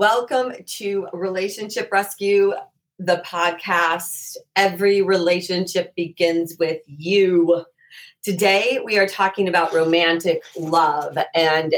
Welcome to Relationship Rescue, the podcast. Every relationship begins with you. Today, we are talking about romantic love, and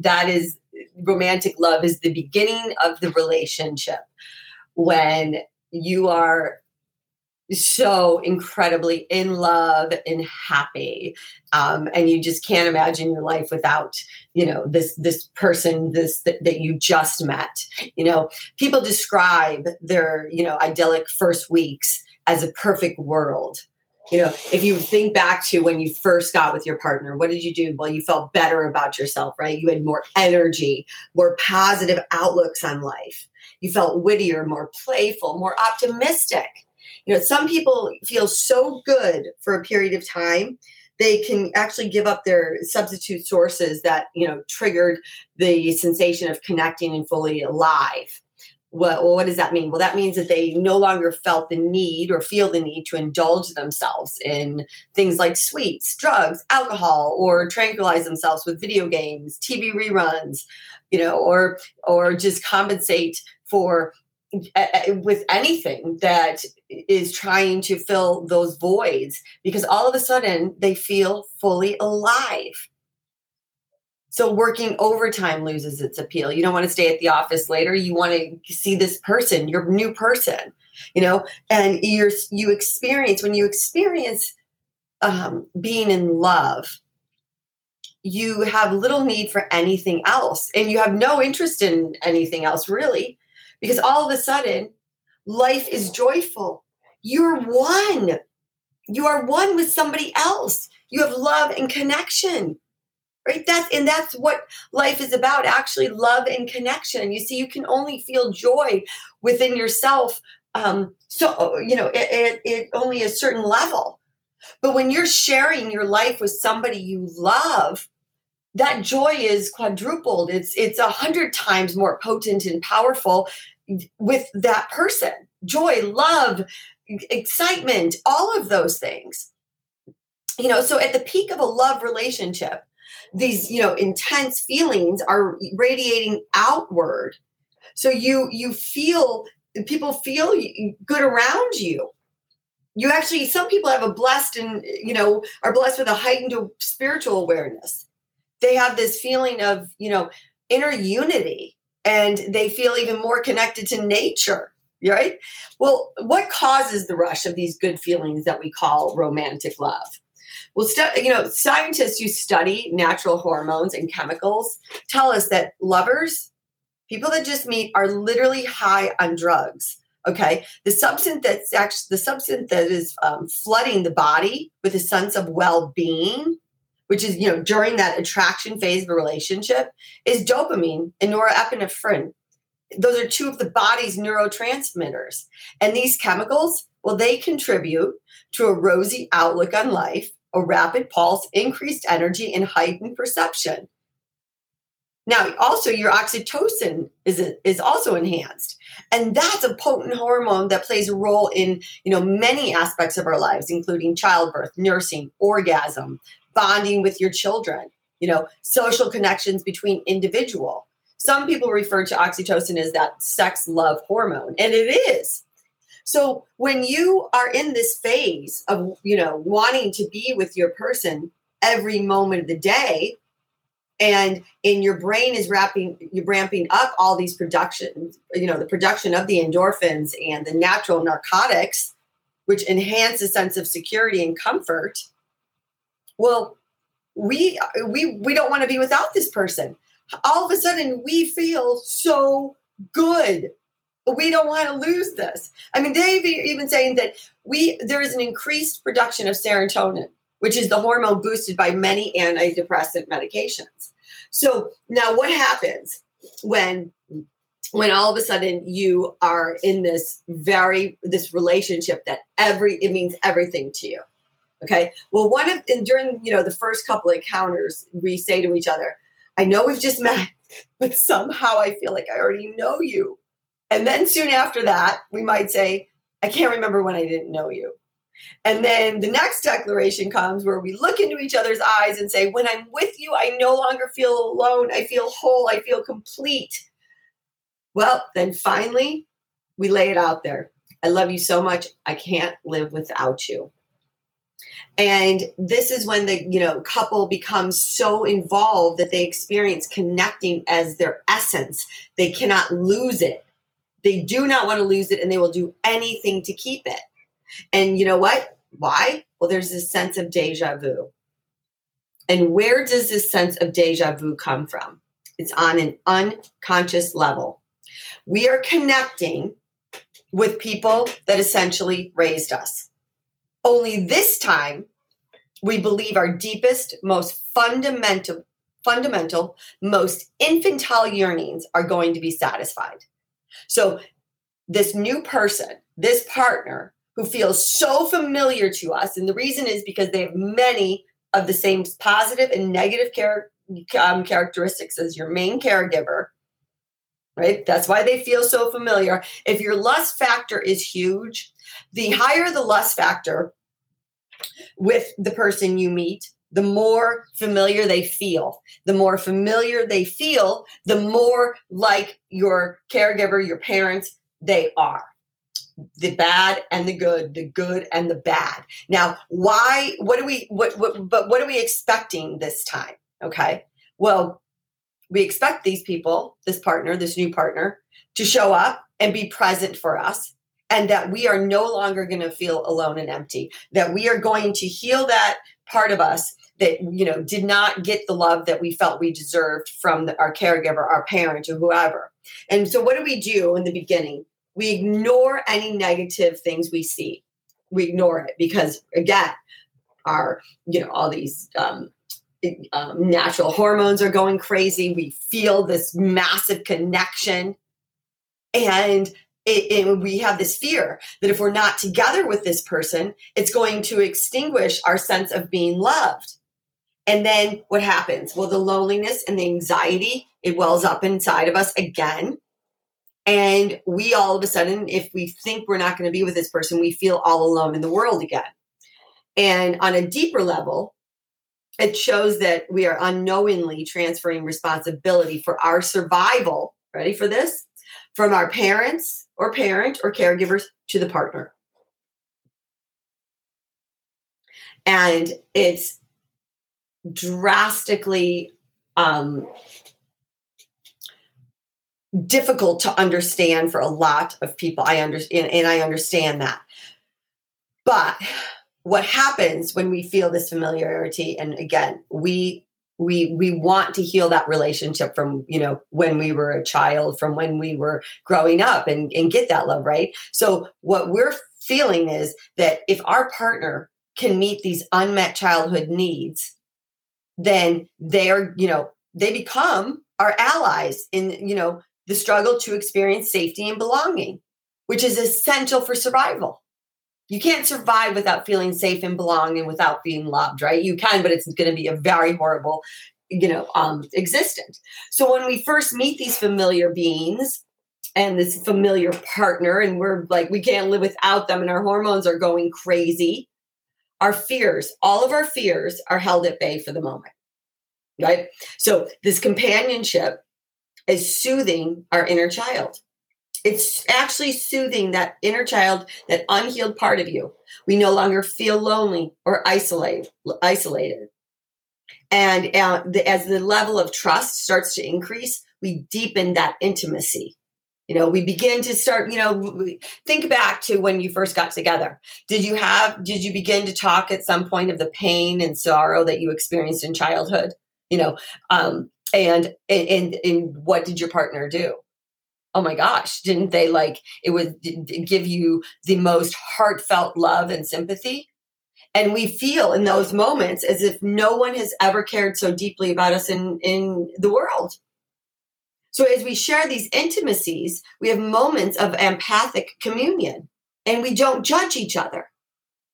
that is romantic love is the beginning of the relationship when you are so incredibly in love and happy. Um, and you just can't imagine your life without you know this this person this that, that you just met. You know people describe their you know idyllic first weeks as a perfect world. You know if you think back to when you first got with your partner what did you do? Well you felt better about yourself right? You had more energy more positive outlooks on life. You felt wittier more playful more optimistic you know, some people feel so good for a period of time they can actually give up their substitute sources that you know triggered the sensation of connecting and fully alive. What, well, what does that mean? Well that means that they no longer felt the need or feel the need to indulge themselves in things like sweets drugs alcohol or tranquilize themselves with video games tv reruns you know or or just compensate for with anything that is trying to fill those voids because all of a sudden they feel fully alive. So working overtime loses its appeal. You don't want to stay at the office later. You want to see this person, your new person, you know, and you're you experience when you experience um, being in love, you have little need for anything else, and you have no interest in anything else really because all of a sudden life is joyful. You're one. You are one with somebody else. You have love and connection. Right? That's and that's what life is about, actually love and connection. You see, you can only feel joy within yourself. Um, so you know, it, it, it only a certain level. But when you're sharing your life with somebody you love, that joy is quadrupled. It's it's a hundred times more potent and powerful with that person. Joy, love, excitement, all of those things. You know, so at the peak of a love relationship, these you know intense feelings are radiating outward. So you you feel people feel good around you you actually some people have a blessed and you know are blessed with a heightened spiritual awareness they have this feeling of you know inner unity and they feel even more connected to nature right? Well what causes the rush of these good feelings that we call romantic love? Well you know scientists who study natural hormones and chemicals tell us that lovers people that just meet are literally high on drugs okay? The substance that's actually the substance that is um, flooding the body with a sense of well-being which is, you know, during that attraction phase of a relationship, is dopamine and norepinephrine. Those are two of the body's neurotransmitters. And these chemicals, well, they contribute to a rosy outlook on life, a rapid pulse, increased energy, and heightened perception. Now, also your oxytocin is is also enhanced, and that's a potent hormone that plays a role in you know many aspects of our lives, including childbirth, nursing, orgasm, bonding with your children, you know, social connections between individual. Some people refer to oxytocin as that sex love hormone, and it is. So when you are in this phase of, you know, wanting to be with your person every moment of the day, and in your brain is wrapping you're ramping up all these productions you know the production of the endorphins and the natural narcotics which enhance a sense of security and comfort well we we we don't want to be without this person. All of a sudden we feel so good. We don't want to lose this. I mean they've even saying that we there is an increased production of serotonin which is the hormone boosted by many antidepressant medications. So now what happens when when all of a sudden you are in this very this relationship that every it means everything to you Okay. Well, one of and during you know the first couple encounters, we say to each other, "I know we've just met, but somehow I feel like I already know you." And then soon after that, we might say, "I can't remember when I didn't know you." And then the next declaration comes where we look into each other's eyes and say, When I'm with you, I no longer feel alone. I feel whole. I feel complete. Well, then finally, we lay it out there. I love you so much. I can't live without you. And this is when the you know couple becomes so involved that they experience connecting as their essence. They cannot lose it. They do not want to lose it and they will do anything to keep it. And you know what? Why? Well, there's this sense of deja vu. And where does this sense of deja vu come from? It's on an unconscious level. We are connecting with people that essentially raised us. Only this time, we believe our deepest, most fundamental, fundamental, most infantile yearnings are going to be satisfied. So, this new person, this partner who feels so familiar to us, and the reason is because they have many of the same positive and negative char- um, characteristics as your main caregiver, right? That's why they feel so familiar. If your lust factor is huge, the higher the lust factor with the person you meet, the more familiar they feel. The more familiar they feel, the more like your caregiver, your parents, they are. The bad and the good, the good and the bad. Now, why, what do we, what, what, but what are we expecting this time? Okay. Well, we expect these people, this partner, this new partner, to show up and be present for us and that we are no longer going to feel alone and empty that we are going to heal that part of us that you know did not get the love that we felt we deserved from the, our caregiver our parent or whoever and so what do we do in the beginning we ignore any negative things we see we ignore it because again our you know all these um, um, natural hormones are going crazy. We feel this massive connection. And it, it, we have this fear that if we're not together with this person, it's going to extinguish our sense of being loved. And then what happens? Well, the loneliness and the anxiety, it wells up inside of us again. And we all of a sudden, if we think we're not going to be with this person, we feel all alone in the world again. And on a deeper level, it shows that we are unknowingly transferring responsibility for our survival. Ready for this? From our parents or parent or caregivers to the partner. And it's drastically um, difficult to understand for a lot of people. I understand, and I understand that. But what happens when we feel this familiarity and again we we we want to heal that relationship from you know when we were a child from when we were growing up and, and get that love right? So what we're feeling is that if our partner can meet these unmet childhood needs then they're you know they become our allies in you know the struggle to experience safety and belonging which is essential for survival you can't survive without feeling safe and belonging without being loved, right? You can, but it's going to be a very horrible, you know, um, existence. So when we first meet these familiar beings and this familiar partner, and we're like, we can't live without them, and our hormones are going crazy, our fears, all of our fears are held at bay for the moment, right? So this companionship is soothing our inner child it's actually soothing that inner child, that unhealed part of you. We no longer feel lonely or isolated. And uh, the, as the level of trust starts to increase, we deepen that intimacy. You know, we begin to start. You know, think back to when you first got together. Did you have? Did you begin to talk at some point of the pain and sorrow that you experienced in childhood? You know, um, and and and what did your partner do? Oh my gosh, didn't they like it would give you the most heartfelt love and sympathy? And we feel in those moments as if no one has ever cared so deeply about us in, in the world. So as we share these intimacies, we have moments of empathic communion and we don't judge each other.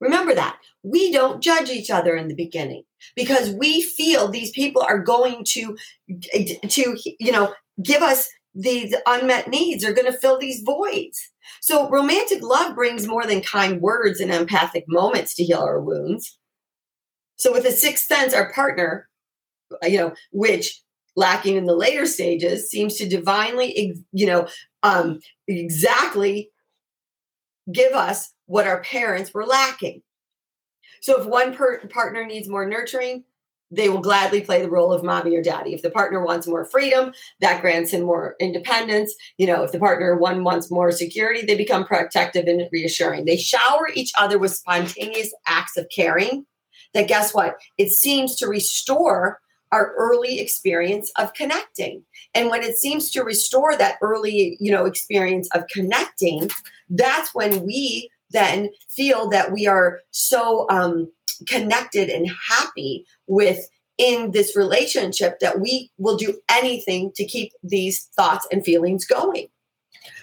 Remember that. We don't judge each other in the beginning because we feel these people are going to to you know give us these unmet needs are going to fill these voids. So romantic love brings more than kind words and empathic moments to heal our wounds. So with a sixth sense, our partner, uh, you know, which lacking in the later stages seems to divinely, you know, um, exactly give us what our parents were lacking. So if one per- partner needs more nurturing, they will gladly play the role of mommy or daddy. If the partner wants more freedom, that grants him more independence. You know, if the partner one wants more security, they become protective and reassuring. They shower each other with spontaneous acts of caring. That guess what? It seems to restore our early experience of connecting. And when it seems to restore that early, you know, experience of connecting, that's when we then feel that we are so um, connected and happy with in this relationship that we will do anything to keep these thoughts and feelings going.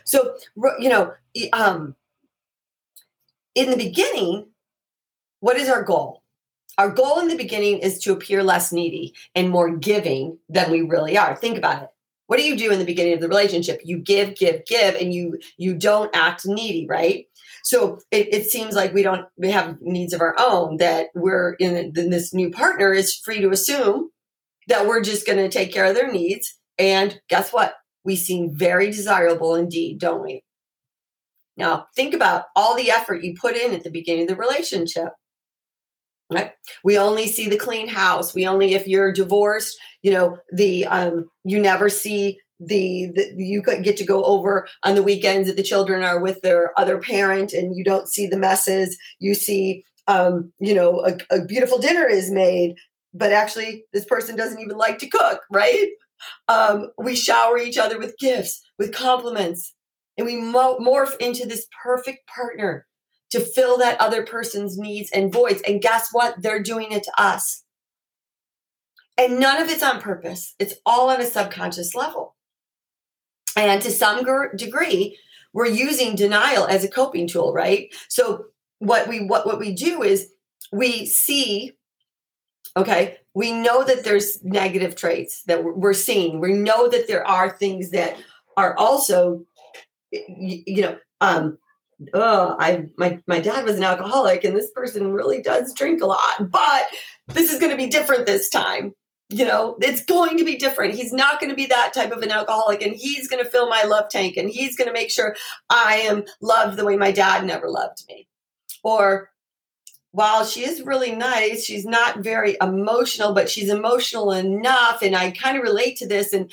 So, you know, um, in the beginning, what is our goal? Our goal in the beginning is to appear less needy and more giving than we really are. Think about it. What do you do in the beginning of the relationship? You give, give, give, and you you don't act needy, right? So it, it seems like we don't we have needs of our own that we're in, in this new partner is free to assume that we're just going to take care of their needs. And guess what? We seem very desirable indeed, don't we? Now, think about all the effort you put in at the beginning of the relationship. Right? We only see the clean house. We only, if you're divorced, you know, the um, you never see the, the you get to go over on the weekends that the children are with their other parent and you don't see the messes. You see um, you know a, a beautiful dinner is made but actually this person doesn't even like to cook right? Um, we shower each other with gifts with compliments and we mo- morph into this perfect partner to fill that other person's needs and voids. And guess what? They're doing it to us. And none of it's on purpose. It's all on a subconscious level and to some degree, we're using denial as a coping tool, right? So what we what what we do is we see okay we know that there's negative traits that we're seeing we know that there are things that are also you know um oh i my my dad was an alcoholic and this person really does drink a lot but this is going to be different this time you know, it's going to be different. He's not going to be that type of an alcoholic, and he's going to fill my love tank, and he's going to make sure I am loved the way my dad never loved me. Or, while she is really nice, she's not very emotional, but she's emotional enough, and I kind of relate to this, and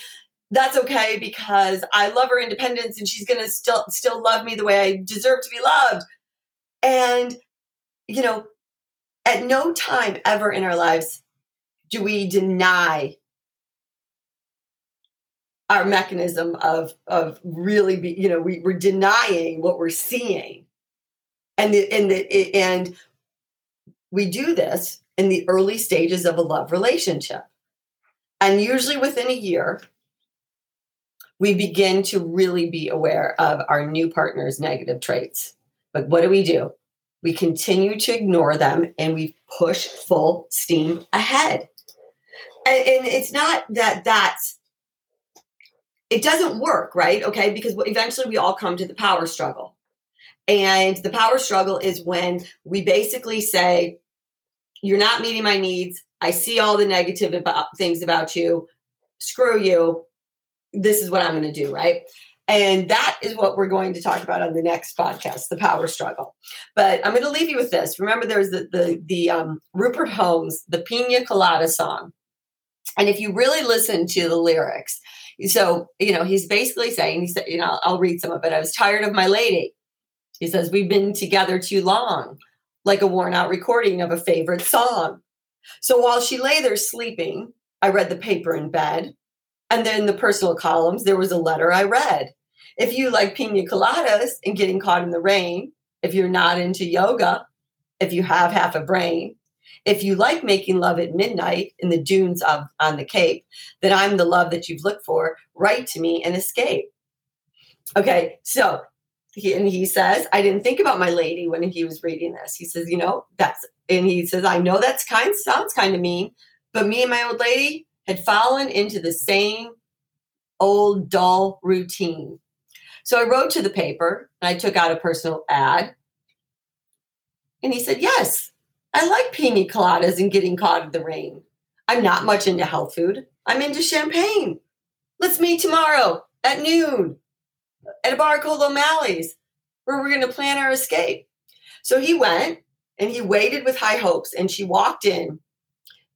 that's okay because I love her independence, and she's going to still still love me the way I deserve to be loved. And you know, at no time ever in our lives do we deny our mechanism of of really be you know we, we're denying what we're seeing? And the and the and we do this in the early stages of a love relationship. And usually within a year we begin to really be aware of our new partner's negative traits. But what do we do? We continue to ignore them and we push full steam ahead and, it's not that that's it doesn't work, right? Okay, because eventually we all come to the power struggle. And the power struggle is when we basically say, You're not meeting my needs. I see all the negative about things about you. Screw you. This is what I'm going to do, right? And that is what we're going to talk about on the next podcast, the power struggle. But I'm going to leave you with this. Remember, there's the the, the um, Rupert Holmes, the Pina Colada song. And if you really listen to the lyrics, so, you know, he's basically saying, he said, you know, I'll read some of it. I was tired of my lady. He says, We've been together too long, like a worn out recording of a favorite song. So while she lay there sleeping, I read the paper in bed. And then the personal columns, there was a letter I read. If you like pina coladas and getting caught in the rain, if you're not into yoga, if you have half a brain, if you like making love at midnight in the dunes of on the Cape, then I'm the love that you've looked for. Write to me and escape. Okay, so he and he says, I didn't think about my lady when he was reading this. He says, you know, that's and he says, I know that's kind sounds kind of mean, but me and my old lady had fallen into the same old dull routine. So I wrote to the paper and I took out a personal ad. And he said, Yes, I like pina coladas and getting caught in the rain. I'm not much into health food. I'm into champagne. Let's meet tomorrow at noon at a bar called O'Malley's where we're going to plan our escape. So he went and he waited with high hopes and she walked in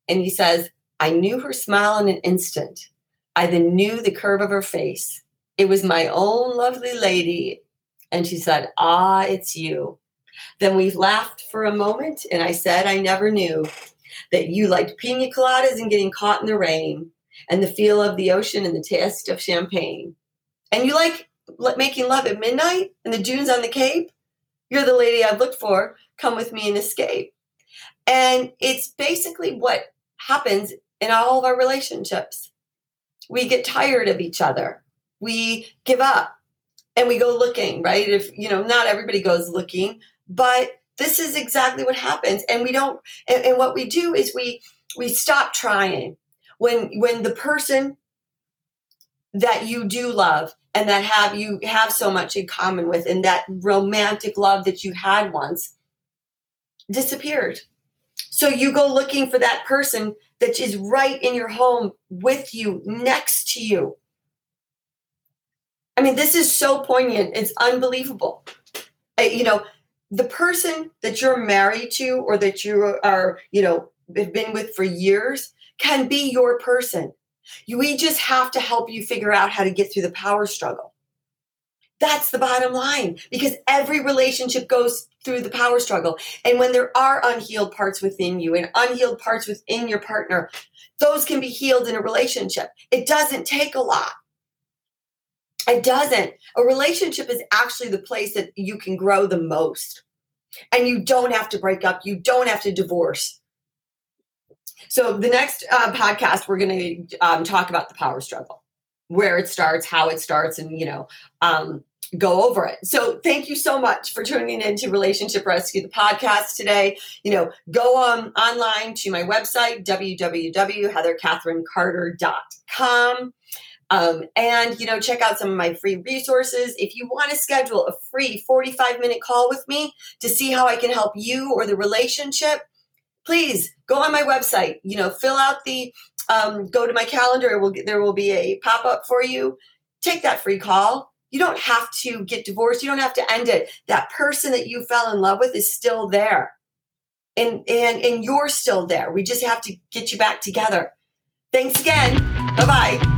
and he says, I knew her smile in an instant. I then knew the curve of her face. It was my own lovely lady. And she said, Ah, it's you. Then we laughed for a moment and I said, I never knew that you liked pina coladas and getting caught in the rain and the feel of the ocean and the taste of champagne. And you like making love at midnight in the dunes on the Cape. You're the lady I've looked for. Come with me and escape. And it's basically what happens in all of our relationships. We get tired of each other. We give up and we go looking, right? If, you know, not everybody goes looking, but this is exactly what happens. And we don't and, and, what we do is we we stop trying when when the person that you do love and that have you have so much in common with and that romantic love that you had once disappeared. So you go looking for that person that is right in your home with you next to you. I mean this is so poignant. It's unbelievable. You know the person that you're married to or that you are, you know, have been with for years can be your person. We just have to help you figure out how to get through the power struggle. That's the bottom line because every relationship goes through the power struggle. And when there are unhealed parts within you and unhealed parts within your partner, those can be healed in a relationship. It doesn't take a lot. It doesn't. A relationship is actually the place that you can grow the most. And you don't have to break up, you don't have to divorce. So, the next uh, podcast, we're going to um, talk about the power struggle, where it starts, how it starts, and, you know, um, go over it. So thank you so much for tuning in to Relationship Rescue, the podcast today. You know, go on online to my website, www.heathercatherinecarter.com. Um, and, you know, check out some of my free resources. If you want to schedule a free 45 minute call with me to see how I can help you or the relationship, please go on my website, you know, fill out the, um, go to my calendar. Will, there will be a pop up for you. Take that free call. You don't have to get divorced. You don't have to end it. That person that you fell in love with is still there. And, and, and you're still there. We just have to get you back together. Thanks again. Bye bye.